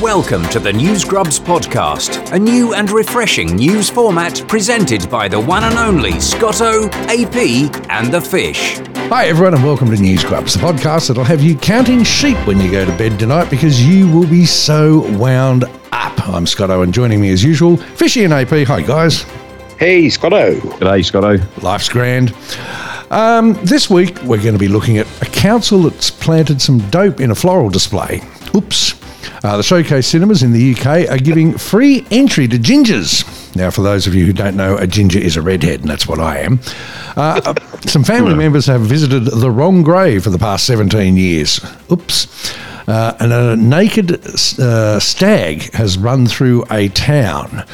Welcome to the News Grubs podcast, a new and refreshing news format presented by the one and only Scotto, AP, and the Fish. Hi, everyone, and welcome to News Grubs, the podcast that'll have you counting sheep when you go to bed tonight because you will be so wound up. I'm Scotto, and joining me as usual, Fishy and AP. Hi, guys. Hey, Scotto. G'day, Scotto. Life's grand. Um, this week, we're going to be looking at a council that's planted some dope in a floral display. Oops. Uh, the Showcase Cinemas in the UK are giving free entry to gingers. Now, for those of you who don't know, a ginger is a redhead, and that's what I am. Uh, uh, some family members have visited the wrong grave for the past 17 years. Oops. Uh, and a naked uh, stag has run through a town.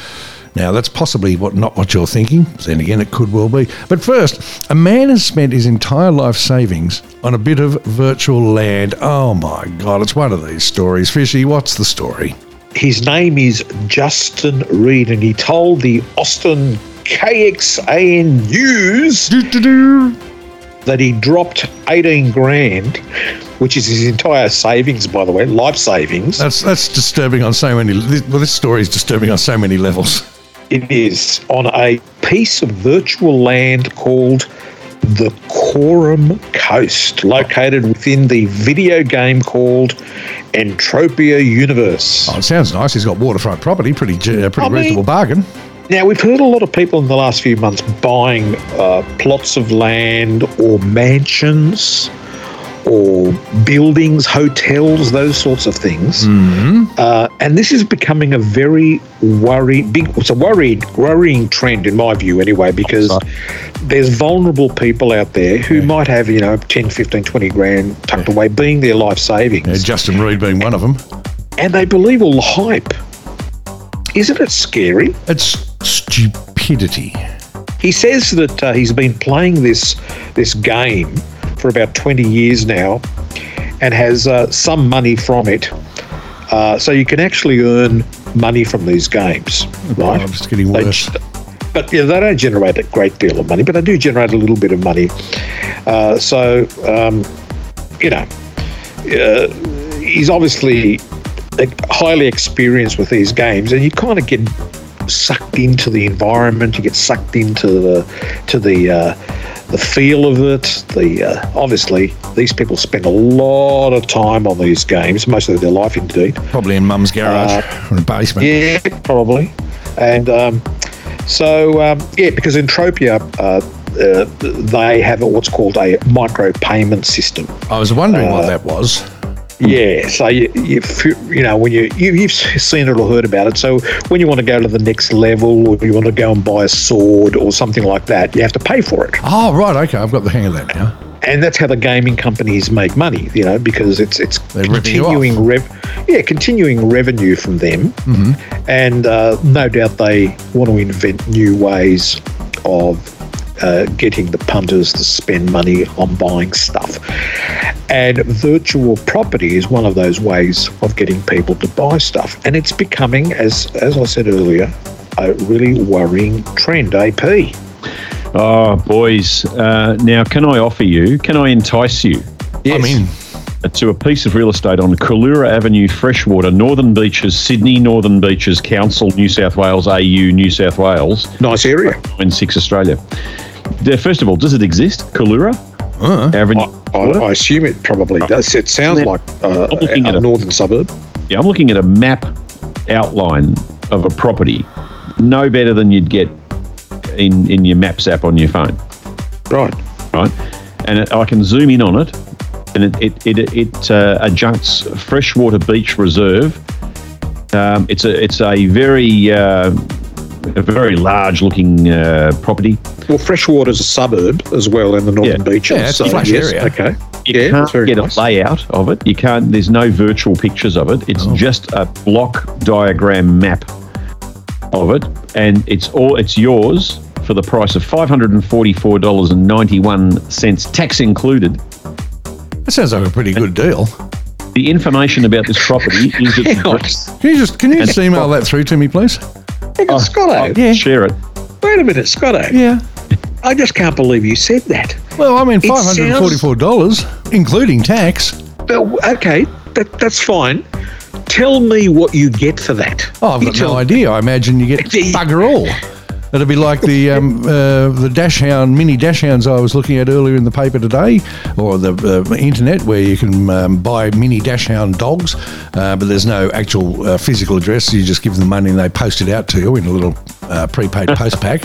Now, that's possibly what not what you're thinking. Then again, it could well be. But first, a man has spent his entire life savings on a bit of virtual land. Oh my God, it's one of these stories. Fishy, what's the story? His name is Justin Reed, and he told the Austin KXAN News that he dropped 18 grand, which is his entire savings, by the way, life savings. That's that's disturbing on so many. Well, this story is disturbing on so many levels. It is on a piece of virtual land called the Coram Coast, located within the video game called Entropia Universe. Oh, it sounds nice. He's got waterfront property, pretty uh, pretty I mean- reasonable bargain. Now, we've heard a lot of people in the last few months buying uh, plots of land or mansions or buildings, hotels, those sorts of things. Uh, and this is becoming a very worry big. It's a worried, worrying trend in my view, anyway, because there's vulnerable people out there who might have, you know, 10, 15, 20 grand tucked away, being their life savings, Yeah, Justin Reed being one of them. and they believe all the hype. Isn't it scary? It's stupidity. He says that uh, he's been playing this this game for about 20 years now and has uh, some money from it. Uh, so you can actually earn money from these games, right? Oh, I'm just getting worse. just- but yeah, they don't generate a great deal of money, but they do generate a little bit of money. Uh, so, um, you know, uh, he's obviously highly experienced with these games, and you kind of get sucked into the environment. You get sucked into the to the uh, the feel of it. The uh, obviously these people spend a lot of time on these games, most of their life indeed. Probably in mum's garage or in the basement. Yeah, probably. And um, so, um, yeah, because Entropia, uh, uh, they have what's called a micro payment system. I was wondering Uh, what that was. Yeah, so you, you, you know when you, you you've seen it or heard about it. So when you want to go to the next level, or you want to go and buy a sword or something like that, you have to pay for it. Oh, right. Okay. I've got the hang of that now. and that's how the gaming companies make money, you know, because it's it's They're ripping you off. continuing rev, yeah, continuing revenue from them, Mm-hmm. and uh, no doubt they want to invent new ways of uh, getting the punters to spend money on buying stuff. And virtual property is one of those ways of getting people to buy stuff, and it's becoming, as as I said earlier, a really worrying trend. AP. Oh, boys. Uh, now, can I offer you, can I entice you I mean, to a piece of real estate on Kooloora Avenue, Freshwater, Northern Beaches, Sydney, Northern Beaches, Council, New South Wales, AU, New South Wales, nice area. in 6 Australia. Uh, First of all, does it exist, Kooloora Avenue? I, I assume it probably does. It sounds like uh, I'm looking a at it. northern suburb. Yeah, I'm looking at a map outline of a property, no better than you'd get in, in your Maps app on your phone. Right. right? And I can zoom in on it, and it it it, it uh, adjuncts freshwater beach reserve. Um, it's a it's a very uh, a very large looking uh, property. Well, Freshwater's a suburb as well in the northern Yeah. beaches. Yeah, it's a flash area. Okay. You yeah, can't that's get nice. a layout of it. You can't. There's no virtual pictures of it. It's just a block diagram map of it, and it's all it's yours for the price of five hundred and forty four dollars and ninety one cents, tax included. That sounds like a pretty good deal. The information about this property is Hang on. it's Can you just can you just email that through to me, please? Hang on, oh, Scotto. Yeah. share it. Wait a minute, Scotto. Yeah. I just can't believe you said that. Well, I mean, It five hundred and forty-four dollars, including tax. Well, okay, that, that's fine. tell me what you get for that. Oh, I've You got tell- no idea. I imagine you get bugger all. It'll be like the um, uh, the dachshund mini dachshunds I was looking at earlier in the paper today, or the uh, internet, where you can um, buy mini dachshund dogs, uh, but there's no actual uh, physical address. You just give them money and they post it out to you in a little uh, prepaid post pack.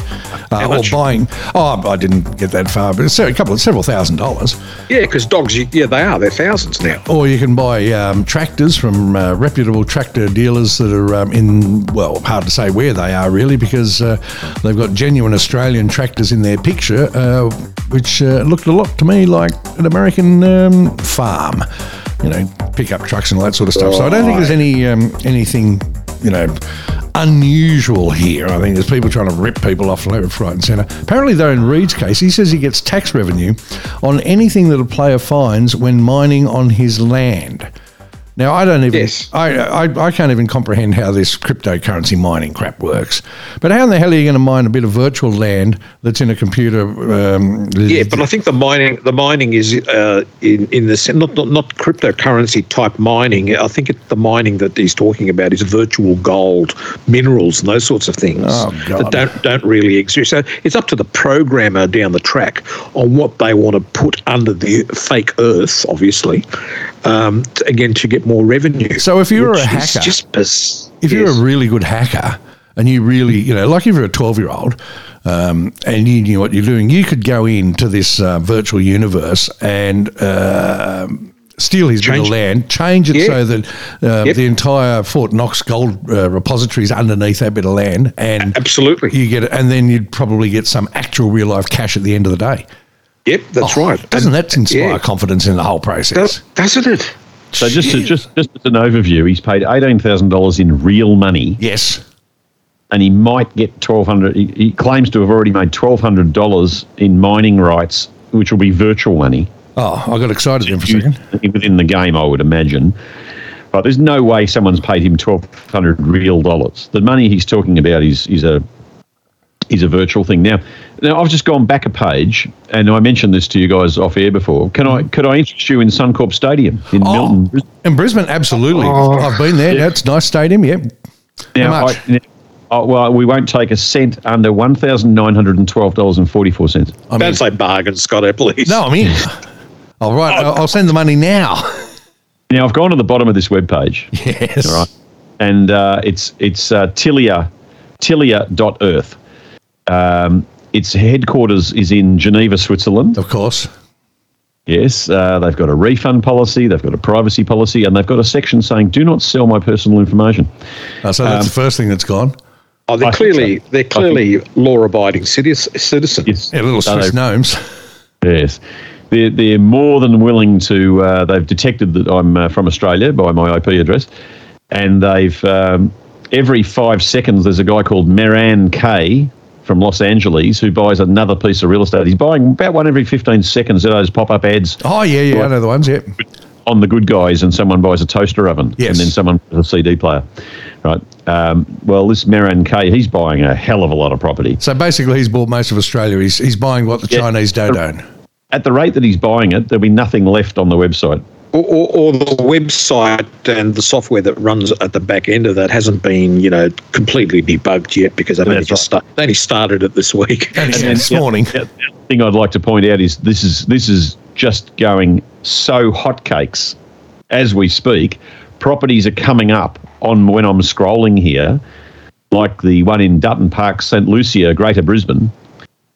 Uh, or buying. Oh, I didn't get that far, but it's a couple of several thousand dollars. Yeah, because dogs, yeah, they are. They're thousands now. Or you can buy um, tractors from uh, reputable tractor dealers that are um, in, well, hard to say where they are really because uh, they've got genuine Australian tractors in their picture, uh, which uh, looked a lot to me like an American um, farm. You know, pickup trucks and all that sort of stuff. So I don't think there's any um, anything, you know, unusual here. I think there's people trying to rip people off left, right, and centre. Apparently, though, in Reed's case, he says he gets tax revenue on anything that a player finds when mining on his land. Now, I don't even, Yes. I, I, I can't even comprehend how this cryptocurrency mining crap works. But how in the hell are you going to mine a bit of virtual land that's in a computer? Um, Yeah, but I think the mining, the mining is uh, in in the not, not not cryptocurrency type mining. I think it, the mining that he's talking about is virtual gold, minerals, and those sorts of things Oh, that don't don't really exist. So it's up to the programmer down the track on what they want to put under the fake Earth, obviously. Um, again, to get more revenue. So if you were a hacker- just if you're a really good hacker and you really, you know, like if you're a 12 year old um, and you knew what you're doing, you could go into this uh, virtual universe and um steal his bit of land, change it Yeah. so that uh, Yep. the entire Fort Knox gold uh, repository is underneath that bit of land, and absolutely, you get it, and then you'd probably get some actual real life cash at the end of the day. yep, that's Oh, right. Doesn't And- that inspire yeah. confidence in the whole process? Does- doesn't it? So just Shit. just just as an overview, he's paid eighteen thousand dollars in real money, yes. and he might get twelve hundred. He, he claims to have already made twelve hundred dollars in mining rights, which will be virtual money Oh, I got excited then for a second. within the game, I would imagine. But there's no way someone's paid him twelve hundred real dollars. The money he's talking about is is a is a virtual thing. Now, now I've just gone back a page, and I mentioned this to you guys off air before. Can I could I interest you in Suncorp Stadium in Oh, Milton? Brisbane? in Brisbane, absolutely. Oh. I've been there. That's a nice stadium. Yep. Now, How much? I, now, oh, well, we won't take a cent under one thousand nine hundred and twelve dollars and forty four cents. I mean, Don't say bargain, Scotto, please. no, I'm in. All right, I'll I'll send the money now. Now, I've gone to the bottom of this webpage, Yes. all right, and uh, it's it's uh, Tilia Tilia.earth. Um, its headquarters is in Geneva, Switzerland. Of course. Yes, uh, they've got a refund policy, they've got a privacy policy, and they've got a section saying "Do not sell my personal information." Uh, so that's the first thing that's gone. Oh, they're I clearly so. they're clearly law-abiding citi- citizens. Yes, Yeah, little Swiss they've- gnomes. Yes. They're, they're more than willing to, uh, they've detected that I'm uh, from Australia by my IP address. And they've, um, every five seconds, there's a guy called Meran K from Los Angeles who buys another piece of real estate. He's buying about one every 15 seconds of those pop up ads Oh, yeah, yeah, I know the ones. Yep. on the good guys, and someone buys a toaster oven, Yes. and then someone buys a CD player. Right. Um, well, this Meran K, he's buying a hell of a lot of property. So basically, he's bought most of Australia. He's, he's buying what the Yeah. Chinese don't own. At the rate that he's buying it, there'll be nothing left on the website. Or, or, or the website and the software that runs at the back end of that hasn't been, you know, completely debugged yet because they've only That's just start, they only started it this week. And then- this yeah, morning. yeah, the thing I'd like to point out is this is this is just going so hotcakes as we speak. Properties are coming up on when I'm scrolling here, like the one in Dutton Park, St Lucia, Greater Brisbane.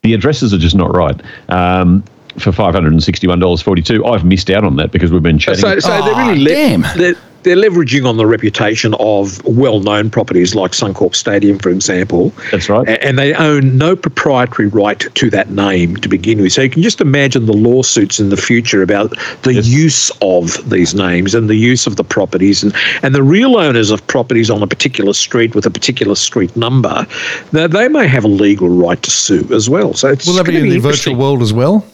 The addresses are just not right. Um, for five hundred and sixty-one dollars forty-two, I've missed out on that because we've been chatting. So, so Ah, they're really damn. they're, they're leveraging on the reputation of well-known properties like Suncorp Stadium, for example. That's right. And they own no proprietary right to that name to begin with. So you can just imagine the lawsuits in the future about the use of these names and the use of the properties and, and the real owners of properties on a particular street with a particular street number. Now, they may have a legal right to sue as well. So it's Will that be gonna in the virtual world as well?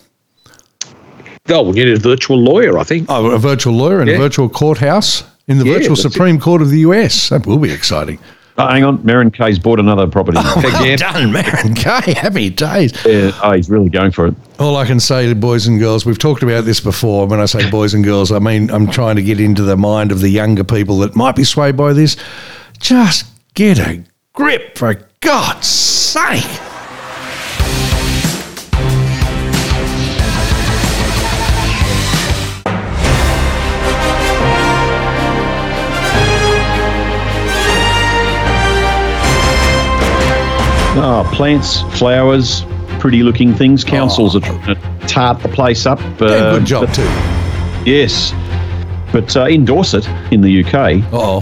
Oh, well, you need a virtual lawyer, I think. Oh, a virtual lawyer in a virtual courthouse in the Yeah, virtual that's it. Supreme Court of the US. That will be exciting. Oh, hang on, Merrin Kay's bought another property. Oh, well Again. done, Marin Kay. Happy days. Yeah, oh, he's really going for it. All I can say to boys and girls, we've talked about this before. When I say boys and girls, I mean I'm trying to get into the mind of the younger people that might be swayed by this. Just get a grip, for God's sake. Oh, plants, flowers, pretty looking things. Councils are trying to tart the place up. Yeah, uh, good job but- too. Yes. But uh, in Dorset, in the UK, Oh,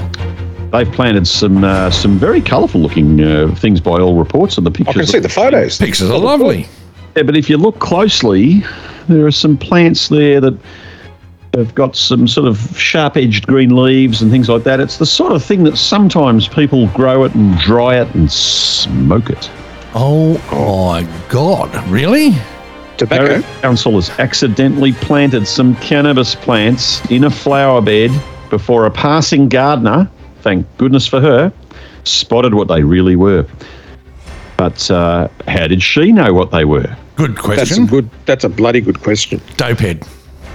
they've planted some uh, some very colourful looking uh, things by all reports and the pictures. I can see the photos. pictures are lovely. Yeah, but if you look closely, there are some plants there that have got some sort of sharp edged green leaves and things like that. It's the sort of thing that sometimes people grow it and dry it and smoke it. Oh my God, really? Tobacco. Barrack Council has accidentally planted some cannabis plants in a flower bed before a passing gardener, thank goodness for her, spotted what they really were. But uh, how did she know what they were? Good question. That's a question. good. That's a bloody good question. Dopehead.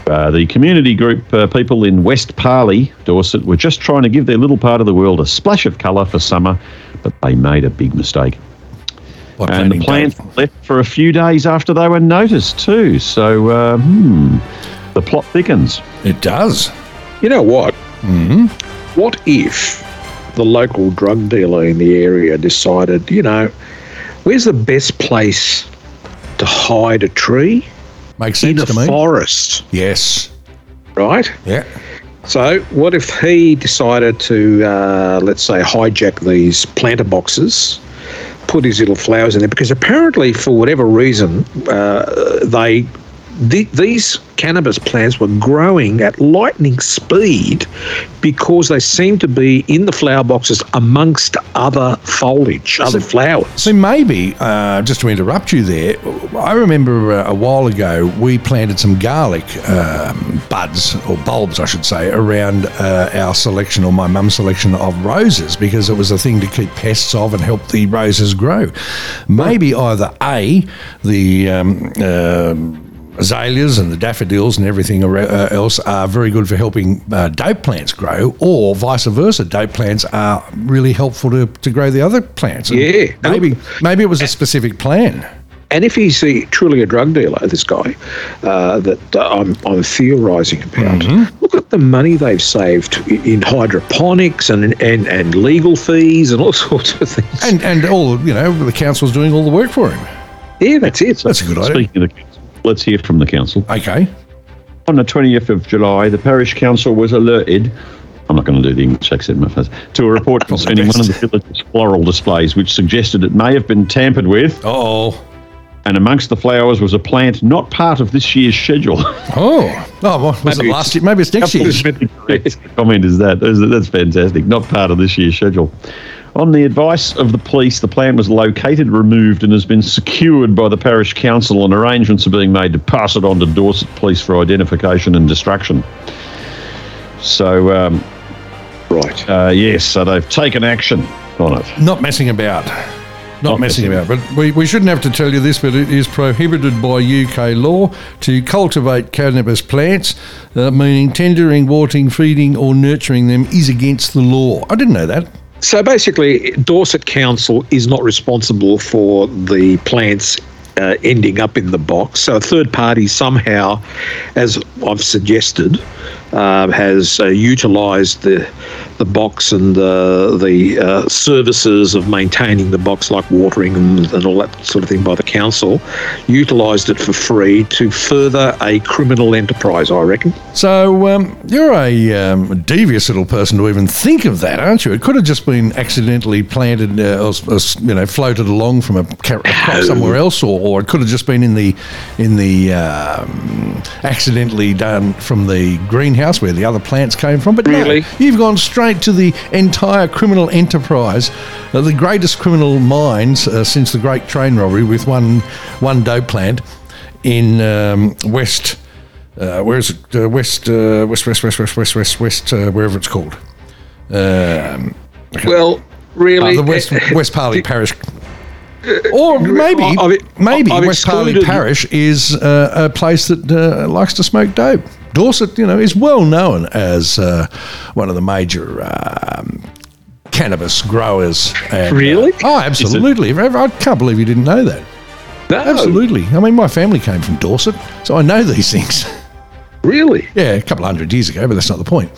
Uh, the community group uh, people in West Parley, Dorset, were just trying to give their little part of the world a splash of colour for summer, but they made a big mistake. By And the planting plants dope. left for a few days after they were noticed, too. So, uh, hmm, the plot thickens. It does. You know what? Mm-hmm. What if the local drug dealer in the area decided, you know, where's the best place to hide a tree? Makes In sense a to me. forest, Yes. right? Yeah. So, what if he decided to, uh, let's say, hijack these planter boxes, put his little flowers in there? Because apparently, for whatever reason, uh, they th- these cannabis plants were growing at lightning speed because they seemed to be in the flower boxes amongst other foliage, other flowers. So maybe, uh, just to interrupt you there, I remember uh, a while ago we planted some garlic um, buds or bulbs, I should say, around uh, our selection or my mum's selection of roses because it was a thing to keep pests off and help the roses grow. Maybe either a the um, um azaleas and the daffodils and everything uh, else are very good for helping uh, dope plants grow, or vice versa, dope plants are really helpful to, to grow the other plants. And Yeah. maybe maybe it was a specific plan. And if he's a, truly a drug dealer, this guy uh, that uh, I'm, I'm theorising about, look at the money they've saved in hydroponics and, and, and legal fees and all sorts of things. And and all you know, the council's doing all the work for him. yeah, that's it. That's a good idea. Speaking of the council, let's hear from the council. Okay. On the 20th of July, the parish council was alerted. I'm not going to do the English accent, my friends, to a report concerning one of the village's floral displays, which suggested it may have been tampered with. Oh. And amongst the flowers was a plant not part of this year's schedule. Oh. Oh, well, was Maybe it last year? Maybe it's next year. Comment is that. That's fantastic. Not part of this year's schedule. On the advice of the police, the plant was located, removed, and has been secured by the parish council, and arrangements are being made to pass it on to Dorset Police for identification and destruction. So, um, Right. uh, yes, so they've taken action on it. Not messing about. Not, Not messing messing about. But we, we shouldn't have to tell you this, but it is prohibited by UK law to cultivate cannabis plants, uh, meaning tendering, watering, feeding, or nurturing them is against the law. I didn't know that. So basically, Dorset Council is not responsible for the plants uh, ending up in the box. So a third party somehow, as I've suggested, uh, has uh, utilised the the box and uh, the uh, services of maintaining the box, like watering and, and all that sort of thing, by the council, utilised it for free to further a criminal enterprise. I reckon. So um, you're a um, devious little person to even think of that, aren't you? It could have just been accidentally planted, uh, or, or, you know, floated along from a, ca- a crop somewhere else, or, or it could have just been in the in the um, accidentally done from the greenhouse where the other plants came from. But Really? no, you've gone straight to the entire criminal enterprise, uh, the greatest criminal minds uh, since the Great Train Robbery, with one one dope plant in um, West. Uh, where is it? Uh, west, uh, west, west, west, west, west, west, west, uh, wherever it's called. Um, Well, Really? Uh, the West West Parley Parish. Or maybe, I've- maybe I've West Parley Parish is uh, a place that uh, likes to smoke dope. Dorset, you know, is well known as uh, one of the major um, cannabis growers. And, uh, Really? oh, absolutely. I can't believe you didn't know that. No, Absolutely. I mean, my family came from Dorset, so I know these things. Really? yeah, a couple of hundred years ago, but that's not the point.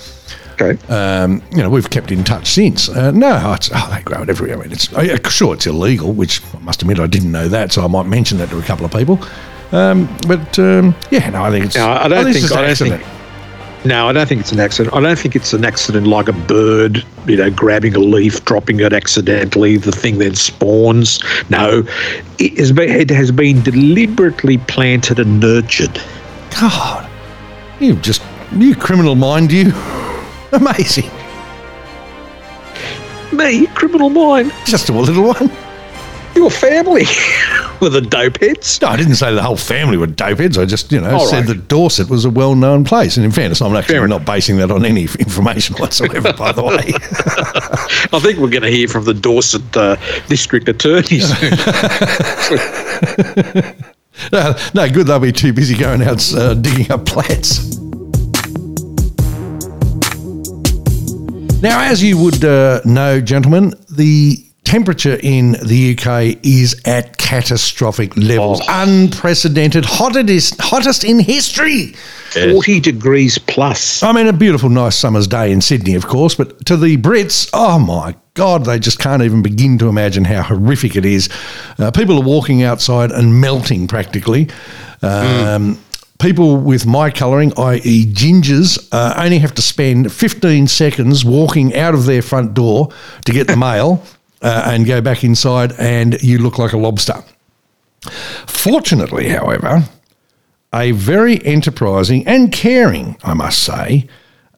Okay. Um, you know, we've kept in touch since. Uh, no, it's, oh, they grow it everywhere. I mean, it's oh, sure it's illegal, which I must admit I didn't know that, so I might mention that to a couple of people. Um, but um, yeah, no, I think it's. No, I don't it's think- just I don't accident. No, I don't think it's an accident. I don't think it's an accident like a bird, you know, grabbing a leaf, dropping it accidentally. The thing then spawns. No, it has been, it has been deliberately planted and nurtured. God, you just you criminal mind, you. Amazing. Me, criminal mind, Just a little one. your family were the dope heads. No, I didn't say the whole family were dopeheads. I just, you know, All said right. that Dorset was a well-known place. And in fairness, I'm actually Fair not basing that on any information whatsoever. by the way. I think we're going to hear from the Dorset uh, district attorney soon. No, no, good. They'll be too busy going out uh, digging up plants. Now, as you would uh, know, gentlemen, the temperature in the UK is at catastrophic levels, unprecedented, hottest, hottest in history. 40 degrees plus. I mean, a beautiful, nice summer's day in Sydney, of course, but to the Brits, oh my God, they just can't even begin to imagine how horrific it is. Uh, people are walking outside and melting practically. Um, People with my colouring, i.e., gingers, uh, only have to spend 15 seconds walking out of their front door to get the mail uh, and go back inside, and you look like a lobster. Fortunately, however, a very enterprising and caring, I must say,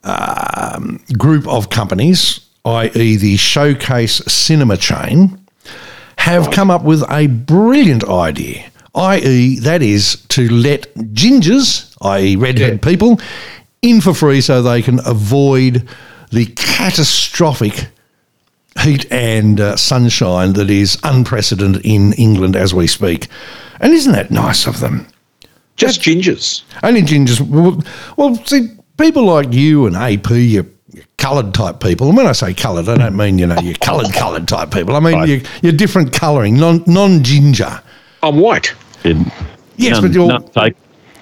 um, group of companies, i.e., the Showcase Cinema chain, have come up with a brilliant idea, i.e., that is to let gingers, i.e., redhead people, in for free so they can avoid the catastrophic heat and uh, sunshine that is unprecedented in England as we speak. And isn't that nice of them? Just gingers. Only gingers. Well, well, see, people like you and AP, you you're coloured type people. And when I say coloured, I don't mean you know you're coloured coloured type people. I mean Right. you're, you're different colouring, non non ginger. I'm white. And Yes, none- but you're none take-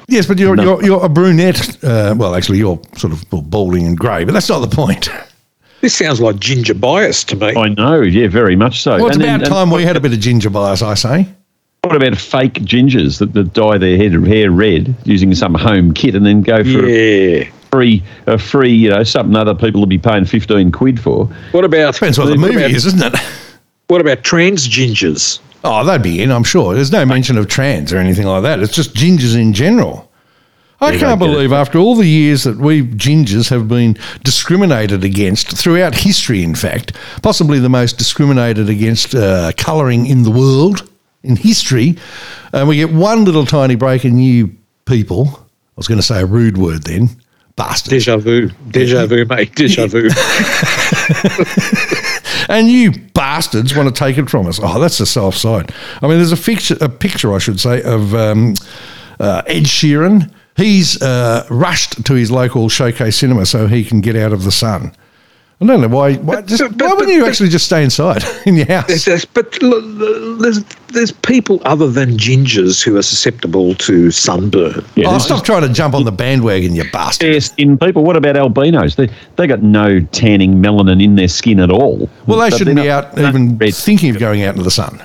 yes, but you're No. you're, you're a brunette. Uh, well, actually, you're sort of balding and grey, but that's not the point. This sounds like ginger bias to me. I know, yeah, very much so. Well, it's And then- about and time we had a bit of ginger bias, I say. What about fake gingers that, that dye their hair, hair red using some home kit and then go for a free, a free, you know, something other people will be paying 15 quid for? What about Depends what the what movie about, is, isn't it? What about trans gingers? Oh, they'd be in, I'm sure. There's no mention of trans or anything like that. It's just gingers in general. I can't believe after all the years that we gingers have been discriminated against throughout history, in fact, possibly the most discriminated against uh, colouring in the world, in history, and we get one little tiny break in you people. I was going to say a rude word then. Bastards. Deja vu. Deja vu, mate. Deja vu. And you bastards want to take it from us. Oh, that's the soft side. I mean, there's a picture, a picture, I should say, of um, uh, Ed Sheeran. He's uh, rushed to his local showcase cinema so he can get out of the sun. I don't know why. Why, just, but- why wouldn't but- you but- actually just stay inside in your house? There's, there's, but look, there's there's people other than gingers who are susceptible to sunburn. Yeah, oh, there's stop trying to jump on the bandwagon, you bastard. fair skin people. What about albinos? They they got no tanning melanin in their skin at all. Well, they But shouldn't be not- out they're even red. thinking of going out into the sun.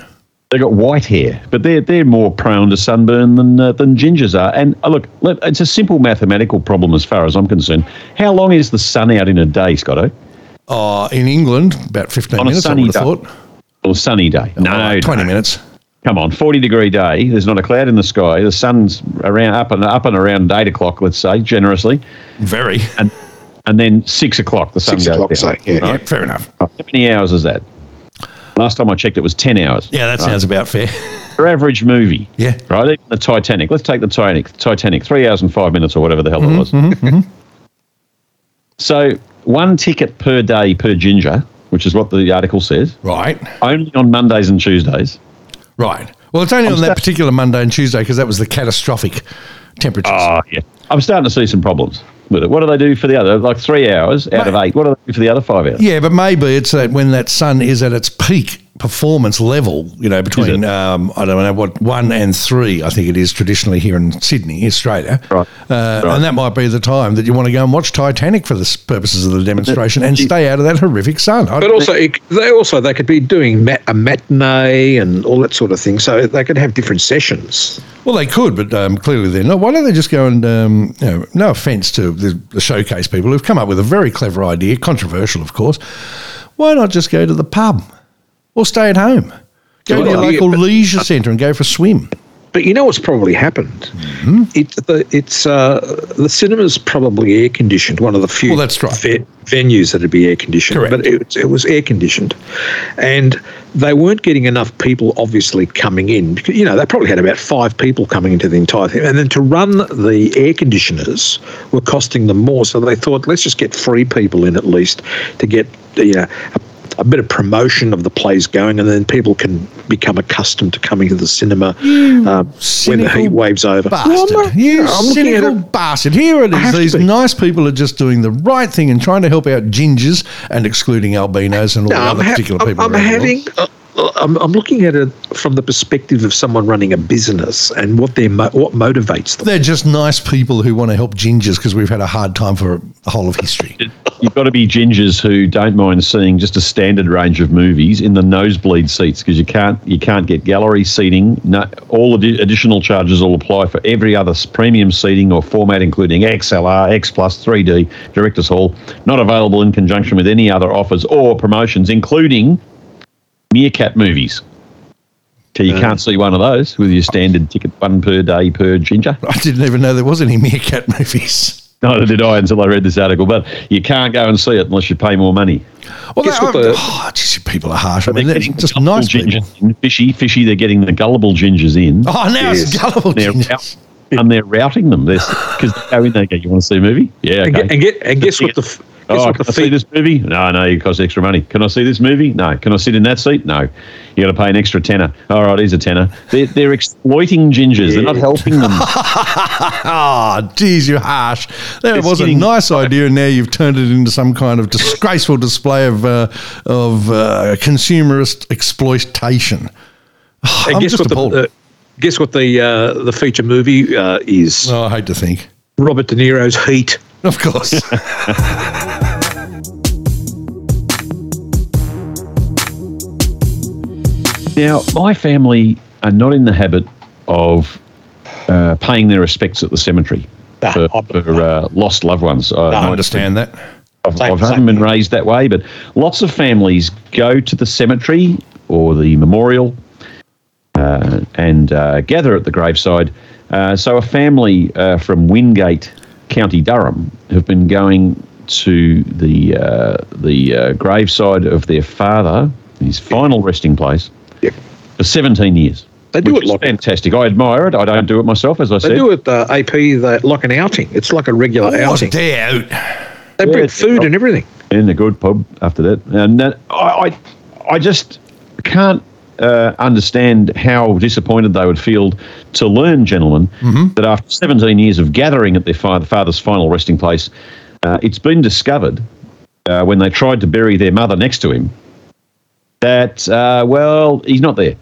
They got white hair, but they're they're more prone to sunburn than uh, than gingers are. And uh, look, let- it's a simple mathematical problem as far as I'm concerned. How long is the sun out in a day, Scotto? Oh, in England, about 15 On a minutes, I sunny would have day. thought. Well, a sunny day. No, 20 no. minutes. Come on, forty degree day. There's not a cloud in the sky. The sun's around up and up and around eight o'clock. Let's say generously, Very. and and then six o'clock the sun Six goes o'clock, down. say, yeah, Yeah, fair enough. How many hours is that? Last time I checked, it was ten hours. Yeah, that sounds about fair. Your average movie. Yeah. Right. Even the Titanic. Let's take the Titanic. Titanic. Three hours and five minutes or whatever the hell Mm-hmm, it was. Mm-hmm, mm-hmm. So one ticket per day per ginger which is what the article says, Right. only on Mondays and Tuesdays. Right. Well, it's only on that particular Monday and Tuesday because that was the catastrophic temperatures. Oh, yeah. I'm starting to see some problems with it. What do they do for the other? Like three hours out of eight. What do they do for the other five hours? Yeah, but maybe it's that when that sun is at its peak performance level, you know, between um, I don't know what one and three, I think it is traditionally here in Sydney, Australia. Right. Uh, Right. And that might be the time that you want to go and watch Titanic for the purposes of the demonstration and stay out of that horrific sun. But also, it, they also they could be doing mat- a matinee and all that sort of thing. So they could have different sessions. Well, they could, but um, clearly they're not. Why don't they just go and, um, you know, no offence to the, the showcase people who've come up with a very clever idea, controversial, of course. Why not just go to the pub or stay at home? Go to Well, your yeah, local but- leisure centre and go for a swim. But you know what's probably happened? Mm-hmm. It, the, it's uh, the cinema's probably air conditioned. One of the few Well, that's right. ve- venues that'd be air conditioned. Correct. But it, it was air conditioned, and they weren't getting enough people obviously coming in. Because, you know, they probably had about five people coming into the entire thing, and then to run the air conditioners were costing them more. So they thought, let's just get free people in at least to get you know. A, a bit of promotion of the plays going, and then people can become accustomed to coming to the cinema um, when the heat waves over. Bastard. Well, I'm you I'm looking at cynical bastard. Here it is. These nice people are just doing the right thing and trying to help out gingers and excluding albinos and all No, the I'm, other ha- particular I'm, people. I'm the having. I'm, I'm looking at it from the perspective of someone running a business and what their mo- what motivates them. They're just nice people who want to help gingers because we've had a hard time for the whole of history. You've got to be gingers who don't mind seeing just a standard range of movies in the nosebleed seats because you can't you can't get gallery seating. No, all the additional charges will apply for every other premium seating or format, including XLR, X Plus, 3D, Directors Hall. Not available in conjunction with any other offers or promotions, including Meerkat movies. So you can't uh. see one of those with your standard ticket, one per day per ginger. I didn't even know there was any meerkat movies. Neither did I until I read this article. But you can't go and see it unless you pay more money. Well, Guess they- what the- oh, geez, people are harsh. I mean, they're getting just nice people. gingers in. Fishy, fishy. They're getting the gullible gingers in. Oh, now it's Yes. gullible they're gingers. out- and they're routing them. Because they go in, they go, "You want to see a movie? Yeah, And, okay. get, and, get, and guess what the f- guess oh, what can the I see this movie? No, no, you cost extra money. Can I see this movie? No. Can I sit in that seat? No. You got to pay an extra tenner. All right, here's a tenner. They're, they're exploiting gingers. They're not helping them. Ah, geez, you're harsh. That It's was a nice idea, and now you've turned it into some kind of disgraceful display of uh, of uh, consumerist exploitation. and I'm guess just what the uh, guess what the uh, the feature movie uh, is? Oh, I hate to think. Robert De Niro's Heat. Of course. Now, my family are not in the habit of uh, paying their respects at the cemetery Nah, for, I'm- for uh, lost loved ones. Uh, I my- understand that. I've, Same- I haven't same. been raised that way, but lots of families go to the cemetery or the memorial uh, and uh, gather at the graveside. Uh, so, a family uh, from Wingate, County Durham, have been going to the uh, the uh, graveside of their father, his final resting place, Yep. for 17 years. They do it like- fantastic. I admire it. I don't do it myself, as I They said. do it uh, AP they, like an outing. It's like a regular Oh, outing. day out. They bring food and everything. in a good pub after that. And uh, I, I, I just can't uh, understand how disappointed they would feel to learn, gentlemen, that after 17 years of gathering at their father, father's final resting place, uh, it's been discovered uh, when they tried to bury their mother next to him that, uh, well, he's not there.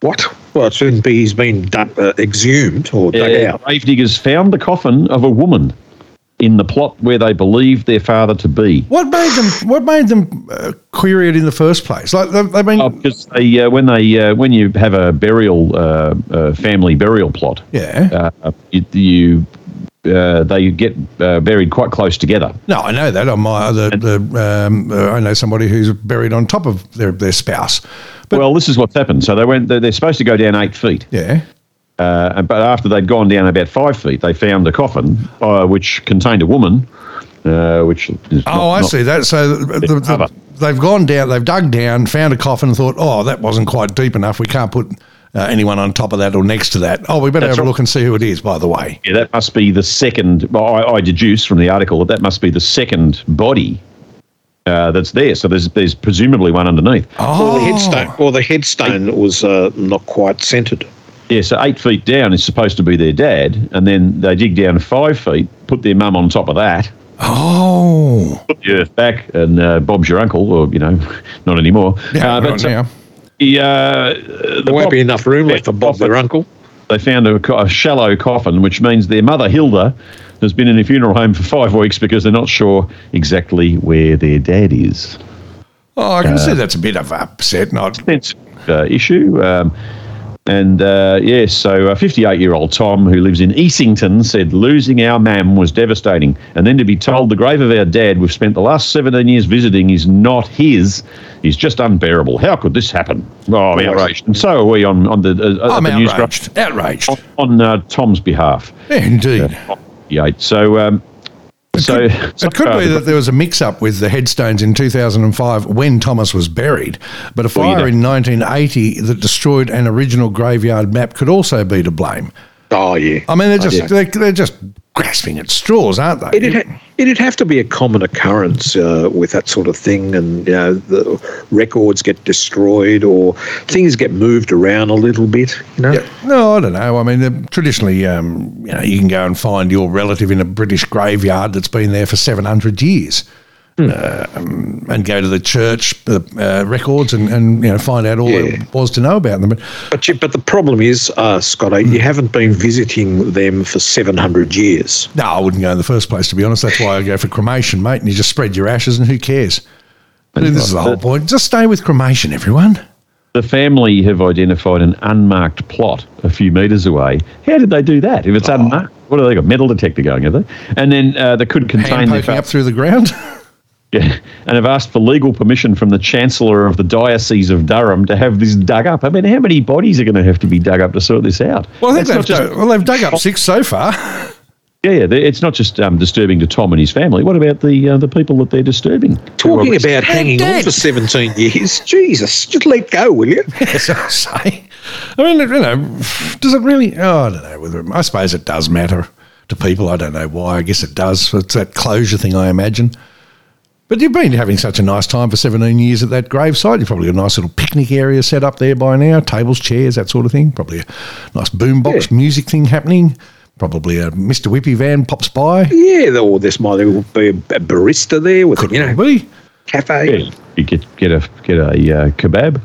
What? Well, it shouldn't be he's been dug, uh, exhumed or dug out. Gravediggers found the coffin of a woman in the plot where they believed their father to be. What made them? What made them uh, query it in the first place? Like they- they've been. Oh, because they, uh, when they uh, when you have a burial uh, uh, family burial plot, yeah. uh, you, you uh, they get uh, buried quite close together. No, I know that. On my the, the um, uh, I know somebody who's buried on top of their their spouse. But well, this is what's happened. So they went. They're, they're supposed to go down eight feet, yeah. Uh, but after they'd gone down about five feet, they found a coffin uh, which contained a woman, uh, which is Oh, not- I not- see that. So the, the, cover. they've gone down, they've dug down, found a coffin, and thought, oh, that wasn't quite deep enough. We can't put uh, anyone on top of that or next to that. Oh, we better That's have a look and see who it is. By the way, Yeah, that must be the second. Well, I, I deduce from the article that that must be the second body uh, that's there. So there's there's presumably one underneath. Or the Oh, headstone, or the headstone was uh, not quite centered. Yeah, so eight feet down is supposed to be their dad, and then they dig down five feet, put their mum on top of that, oh, put the earth back, and uh, Bob's your uncle, or you know, not anymore. yeah, uh, but uh, now. the, uh, There the won't Bob- be enough room left for Bob, their uncle. they found a, a shallow coffin, which means their mother Hilda has been in a funeral home for five weeks because they're not sure exactly where their dad is. Oh, I can see that's a bit of upset. Not That's uh, issue. Um, and uh, yes, so a 58 year old Tom who lives in Easington said losing our mam was devastating. And then to be told the grave of our dad we've spent the last 17 years visiting is not his is just unbearable. How could this happen? Oh, I'm outraged. And so are we on, on the, uh, I'm the news outraged. Outraged. on, on uh, Tom's behalf. Yeah, indeed. Yeah. So, um, so It could be uh, that there was a mix-up with the headstones in 2005 when Thomas was buried, but a Well, you fire know. in 1980 that destroyed an original graveyard map could also be to blame. Oh yeah. I mean, they're oh, just they're, they're just grasping at straws, aren't they? It'd, ha- it'd have to be a common occurrence uh, with that sort of thing, and you know the records get destroyed or things get moved around a little bit. You know, Yeah. No, I don't know. I mean, uh, traditionally, um, you know, you can go and find your relative in a British graveyard that's been there for 700 years. Hmm. Uh, um, and go to the church uh, uh, records and, and you know find out all Yeah. there was to know about them. But but you, but the problem is, uh, Scotto, you haven't been visiting them for seven hundred years. no, I wouldn't go in the first place. To be honest, that's why I go for cremation, mate. And you just spread your ashes, and who cares? I this is the whole point. Just stay with cremation, everyone. the family have identified an unmarked plot a few metres away. How did they do that? If it's Oh. unmarked, what have they got? Metal detector going, have they? And then uh, they could contain Hand their poking up through the ground. Yeah, and have asked for legal permission from the Chancellor of the Diocese of Durham to have this dug up. I mean, how many bodies are going to have to be dug up to sort this out? Well, I think It's they've just- dug, well they've dug up six so far. yeah, yeah, it's not just um, disturbing to Tom and his family. What about the uh, the people that they're disturbing? Talking Who are- about hanging on for seventeen years, Jesus, just let go, will you? Yes, I say. I mean, you know, does it really? Oh, I don't know whether. I suppose it does matter to people. I don't know why. I guess it does. It's that closure thing, I imagine. But you've been having such a nice time for 17 years at that gravesite. You've probably got a nice little picnic area set up there by now, tables, chairs, that sort of thing. Probably a nice boombox Yeah. music thing happening. Probably a Mr. Whippy van pops by. Yeah, or there's might be a barista there with you know Be. cafe. Yeah, you get get a get a uh, kebab.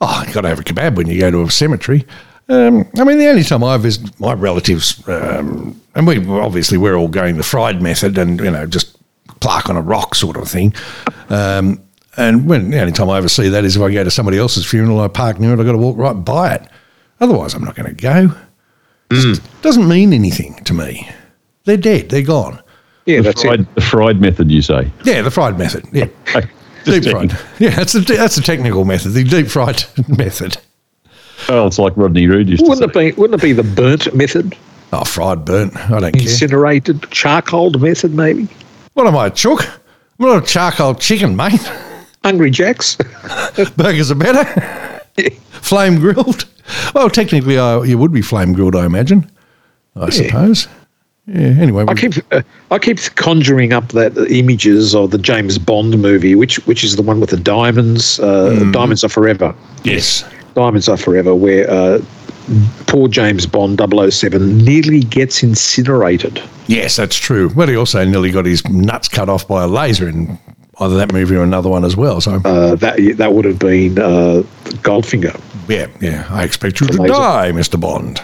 Oh, you've got to have a kebab when you go to a cemetery. Um, I mean, the only time I visit my relatives, um, and we obviously we're all going the fried method, and you know, just plaque on a rock sort of thing. Um, and when the only time I ever see that is if I go to somebody else's funeral, I park near it, I've got to walk right by it. Otherwise, I'm not going to go. Just Doesn't mean anything to me. They're dead. They're gone. Yeah, The that's it. fried, the fried method, you say? Yeah, the fried method. Yeah, Just deep fried. Yeah, that's the that's the technical method. The deep fried method. Oh, it's like Rodney Rude used to Wouldn't say. it be? Wouldn't it be the burnt method, Oh, fried burnt. I don't care. incinerated, charcoal method, maybe? What am I, a chook? I'm not a charcoal chicken, mate. Hungry Jacks. Burgers are better. flame grilled. Well, technically, uh, you would be flame grilled, I imagine. I suppose. Yeah. Anyway, I keep uh, I keep conjuring up that images of the James Bond movie, which which is the one with the diamonds. Uh, Diamonds are forever. yes. Diamonds are forever, where uh, poor James Bond 007 nearly gets incinerated. Yes, that's true. But he also nearly got his nuts cut off by a laser in either that movie or another one as well. So Uh, that that would have been uh, Goldfinger. yeah, yeah. I expect you to Laser. die, Mister Bond.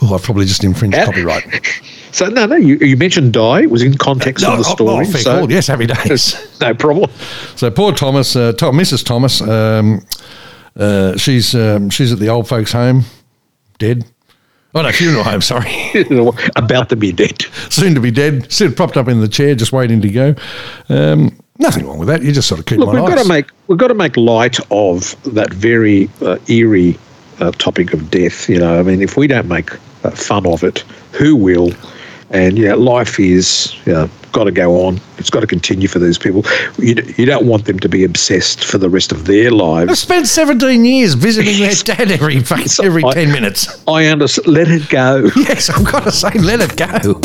Oh, I've probably just infringed copyright. So no, no, you, you mentioned die it was in context of the oh, story. oh, so call. Yes, happy days. no problem. So poor Thomas, uh, Tom, Mrs. Thomas, um, uh, she's um, she's at the old folks' home, dead. Oh no, funeral home. Sorry, About to be dead. soon to be dead. Still propped up in the chair, just waiting to go. Um, nothing wrong with that. You just sort of keep Look, we've got to make we've got to make light of that very uh, eerie uh, topic of death. You know, I mean, if we don't make uh, fun of it, who will? And yeah, life is you know, got to go on. It's got to continue for these people. You, you don't want them to be obsessed for the rest of their lives. I've spent 17 years visiting their dad every face every I- 10 minutes. I understand. Let it go. Yes, I've got to say, let it go.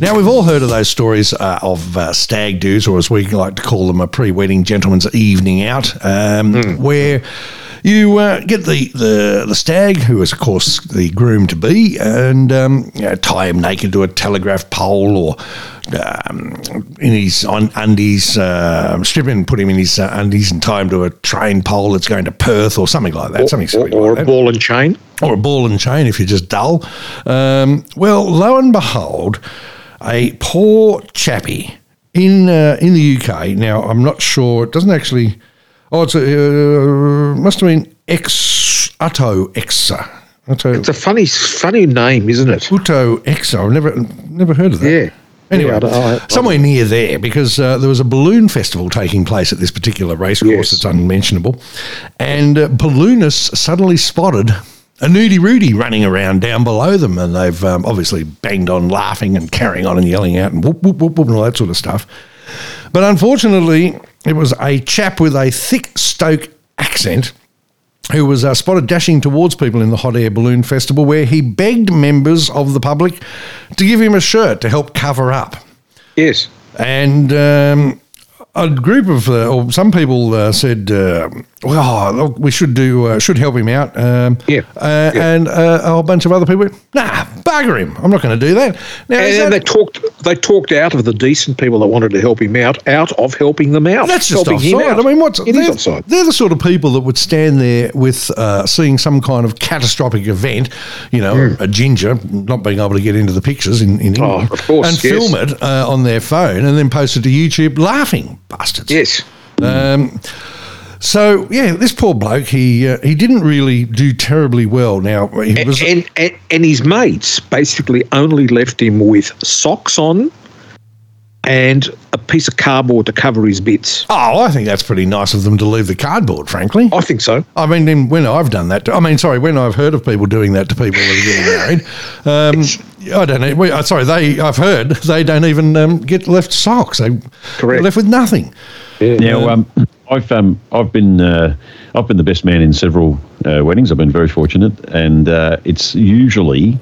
Now, we've all heard of those stories uh, of uh, stag do's, or as we like to call them, a pre wedding gentleman's evening out, um, where you uh, get the, the, the stag, who is, of course, the groom to be, and um, you know, tie him naked to a telegraph pole or um, in his on undies, uh, strip him and put him in his uh, undies and tie him to a train pole that's going to Perth or something like that. something or, or like a that ball and chain. or a ball and chain if you're just dull. Um, well, lo and behold, a poor chappie in uh, in the UK. Now, I'm not sure. It doesn't actually. Oh, it's a, uh, must have been ex Utto Exa. Utto, It's a funny, funny name, isn't it? Uto Exa. I've never never heard of that. Yeah. Anyway, Yeah, I I- I- somewhere near there because uh, there was a balloon festival taking place at this particular race course Yes. that's unmentionable. And uh, balloonists suddenly spotted a nudie Rudy running around down below them. And they've um, obviously banged on laughing and carrying on and yelling out and whoop, whoop, whoop, whoop, and all that sort of stuff. But unfortunately, it was a chap with a thick Stoke accent who was uh, spotted dashing towards people in the hot air balloon festival where he begged members of the public to give him a shirt to help cover up. Yes. And um, a group of, uh, or some people uh, said, uh, well, look, we should do, uh, should help him out. Um, Yeah, Uh, yeah. And uh, a whole bunch of other people nah, bugger him. I'm not going to do that. Now, And then that- they talked. They talked out of the decent people that wanted to help him out, out of helping them out. That's just offside. I mean, what's It they're, offside. they're the sort of people that would stand there with uh, seeing some kind of catastrophic event, you know, a ginger not being able to get into the pictures in, in England, Hmm. of course, and yes. film it uh, on their phone and then post it to YouTube, laughing bastards. Yes. Um, so yeah, this poor bloke, he uh, he didn't really do terribly well. Now he was. and, and and his mates basically only left him with socks on and a piece of cardboard to cover his bits. Oh, I think that's pretty nice of them to leave the cardboard, frankly. I think so. I mean, then when I've done that, to, I mean, sorry, when I've heard of people doing that to people that are getting married, um, I don't know. well, uh, Sorry, they. I've heard they don't even um, get left socks. They Correct. left with nothing. Now, um, I've um, I've been uh, I've been the best man in several uh, weddings. I've been very fortunate, and uh, it's usually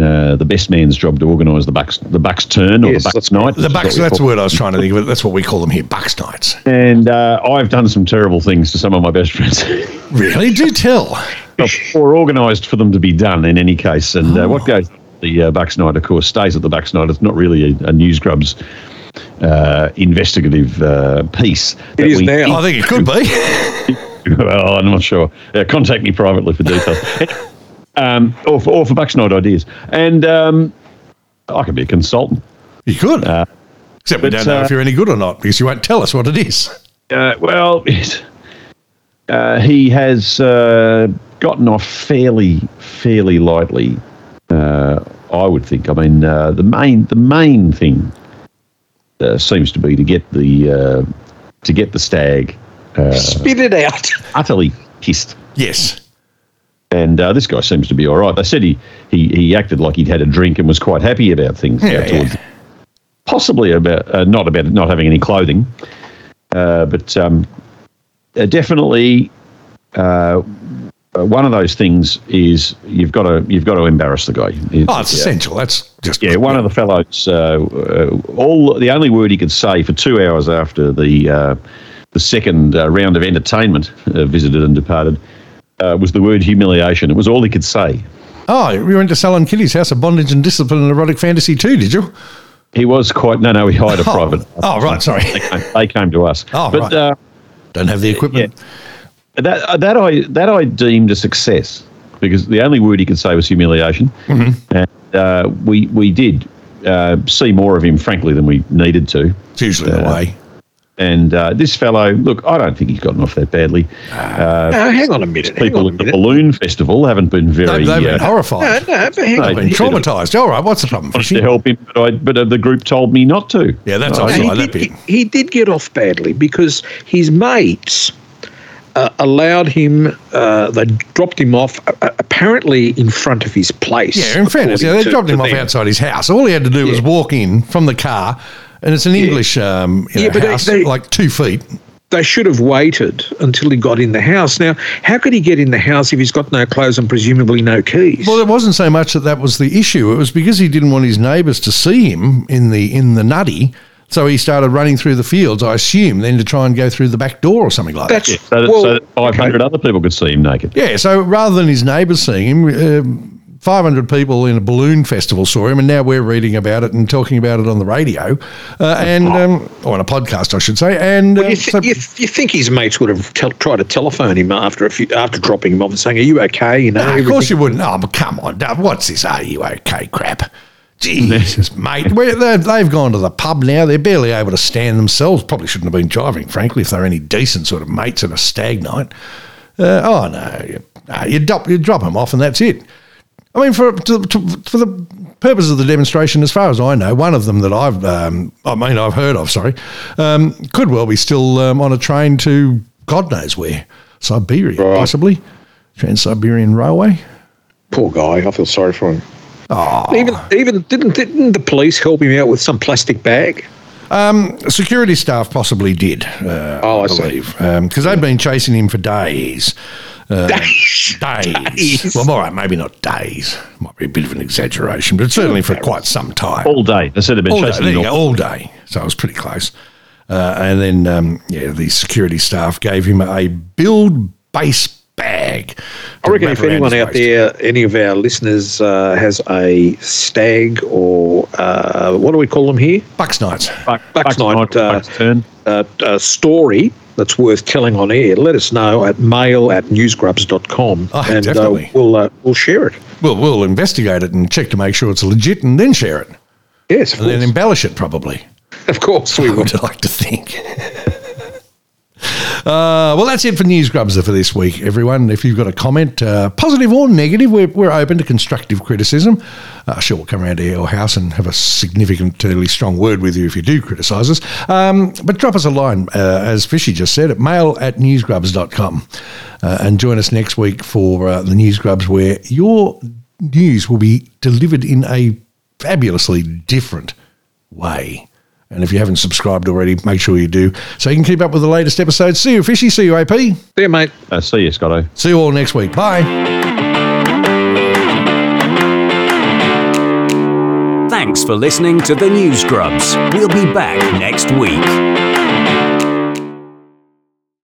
uh, the best man's job to organise the bucks the bucks turn or Yes, the bucks night. The bucks. That's the word I was trying to think of. It. That's what we call them here, bucks nights. And uh, I've done some terrible things to some of my best friends. Really? Do tell. or organised for them to be done in any case. And uh, what goes the uh, Bucks night, of course, stays at the Bucks night. It's not really a, a news grubs uh, investigative uh, piece. that is we- now. I think it could be. well, I'm not sure. Uh, contact me privately for details. um, or, for, or for Bucks night ideas. And um, I could be a consultant. You could. Except we don't know uh, if you're any good or not because you won't tell us what it is. Uh, well, it, uh, he has uh, gotten off fairly, fairly lightly. Uh, I would think. I mean, uh, the main, the main thing uh, seems to be to get the uh, to get the stag uh, Spit it out. utterly pissed. Yes. And uh, this guy seems to be all right. They said he, he he acted like he'd had a drink and was quite happy about things. Yeah, yeah. Possibly about uh, not about not having any clothing, uh, but um, uh, definitely one of those things is you've got to you've got to embarrass the guy. It's- Oh, it's yeah. essential. That's just Yeah, one of the fellows. Uh, uh, all the only word he could say for two hours after the uh, the second uh, round of entertainment uh, visited and departed uh, was the word humiliation. It was all he could say. Oh, you went to Salon Kitty's House of Bondage and Discipline and Erotic Fantasy too, did you? He was quite. No, no, he hired a Oh. private. Oh, right, sorry. They came, they came to us. Oh, but right. uh, Don't have the equipment. That uh, that I that I deemed a success because the only word he could say was humiliation, Mm-hmm. and uh, we we did uh, see more of him, frankly, than we needed to. It's usually the Uh, way. And uh, this fellow, look, I don't think he's gotten off that badly. Uh, No, hang on a minute. People on a at the minute. balloon festival haven't been They, very they've been uh, No, horrified. no, but hang They've on. been traumatised. All right, what's the problem? wanted to help him, but I but uh, the group told me not to. Yeah, that's I- No, right. he, did, he, he did get off badly because his mates uh, allowed him, uh, they dropped him off uh, apparently in front of his place. Yeah, in fairness, yeah, they to- dropped him off them. outside his house. All he had to do was walk in from the car, and it's an English um, you Yeah, know, but they- house, they- like two feet. they should have waited until he got in the house. Now, how could he get in the house if he's got no clothes and presumably no keys? Well, it wasn't so much that that was the issue. It was because he didn't want his neighbours to see him in the in the nutty. So he started running through the fields, I assume, then to try and go through the back door or something like That's that. So that, well, so that 500 other people could see him naked. Yeah, so rather than his neighbours seeing him, um 500 people in a balloon festival saw him, and now we're reading about it and talking about it on the radio, uh, and um, or on a podcast, I should say. And uh, You, so- you, th- you think his mates would have tel- tried to telephone him after a few, after dropping him off and saying, "Are you okay?" You know, No, of course you wouldn't. Oh, but come on, Dad, what's this? Are you okay crap? Jesus, mate. We're, they- they've gone to the pub now. They're barely able to stand themselves. Probably shouldn't have been driving, frankly, if they're any decent sort of mates at a stag night. Uh, oh, no. You, no, you, drop, you drop them off and that's it. I mean, for, to, to, for the purpose of the demonstration, as far as I know, one of them that I've, um, I mean, I've heard of, sorry, um, could well be still um, on a train to God knows where. Siberia, Right. possibly. Trans Siberian Railway. Poor guy. I feel sorry for him. Oh. Even even didn't didn't the police help him out with some plastic bag? Security staff possibly did, uh, Oh, I I see. believe, because they'd been chasing him for days. Uh, Days. days. Days. Well, all right, maybe not days. Might be a bit of an exaggeration, but certainly for quite some time. All day. They said they've been All chasing there him go, all- all day. So it was pretty close. Uh, and then, um, yeah, the security staff gave him a build base bag. I reckon if anyone out there, any of our listeners, uh, has a stag or uh, what do we call them here? Bucks nights. Buck, Bucks Bucks night, night, uh, Bucks turn. Uh, a story that's worth telling on air. Let us know at mail at newsgrubs.com Oh, and definitely. Uh, we'll uh, we'll share it. Well, we'll investigate it and check to make sure it's legit and then share it. Yes, of And then embellish it, probably. of course we I would like to think. Uh, well, that's it for News Grubs for this week, everyone. If you've got a comment, uh, positive or negative, we're, we're open to constructive criticism. Uh, sure, we'll come around to your house and have a significantly strong word with you if you do criticise us. Um, but drop us a line, uh, as Fishy just said, at mail at newsgrubs.com. Uh, and join us next week for uh, the News Grubs, where your news will be delivered in a fabulously different way. And if you haven't subscribed already, make sure you do. So you can keep up with the latest episodes. See you, Fishy. See you, AP. There, mate. Uh, see you, Scotto. See you all next week. Bye. Thanks for listening to the News Grubs. We'll be back next week.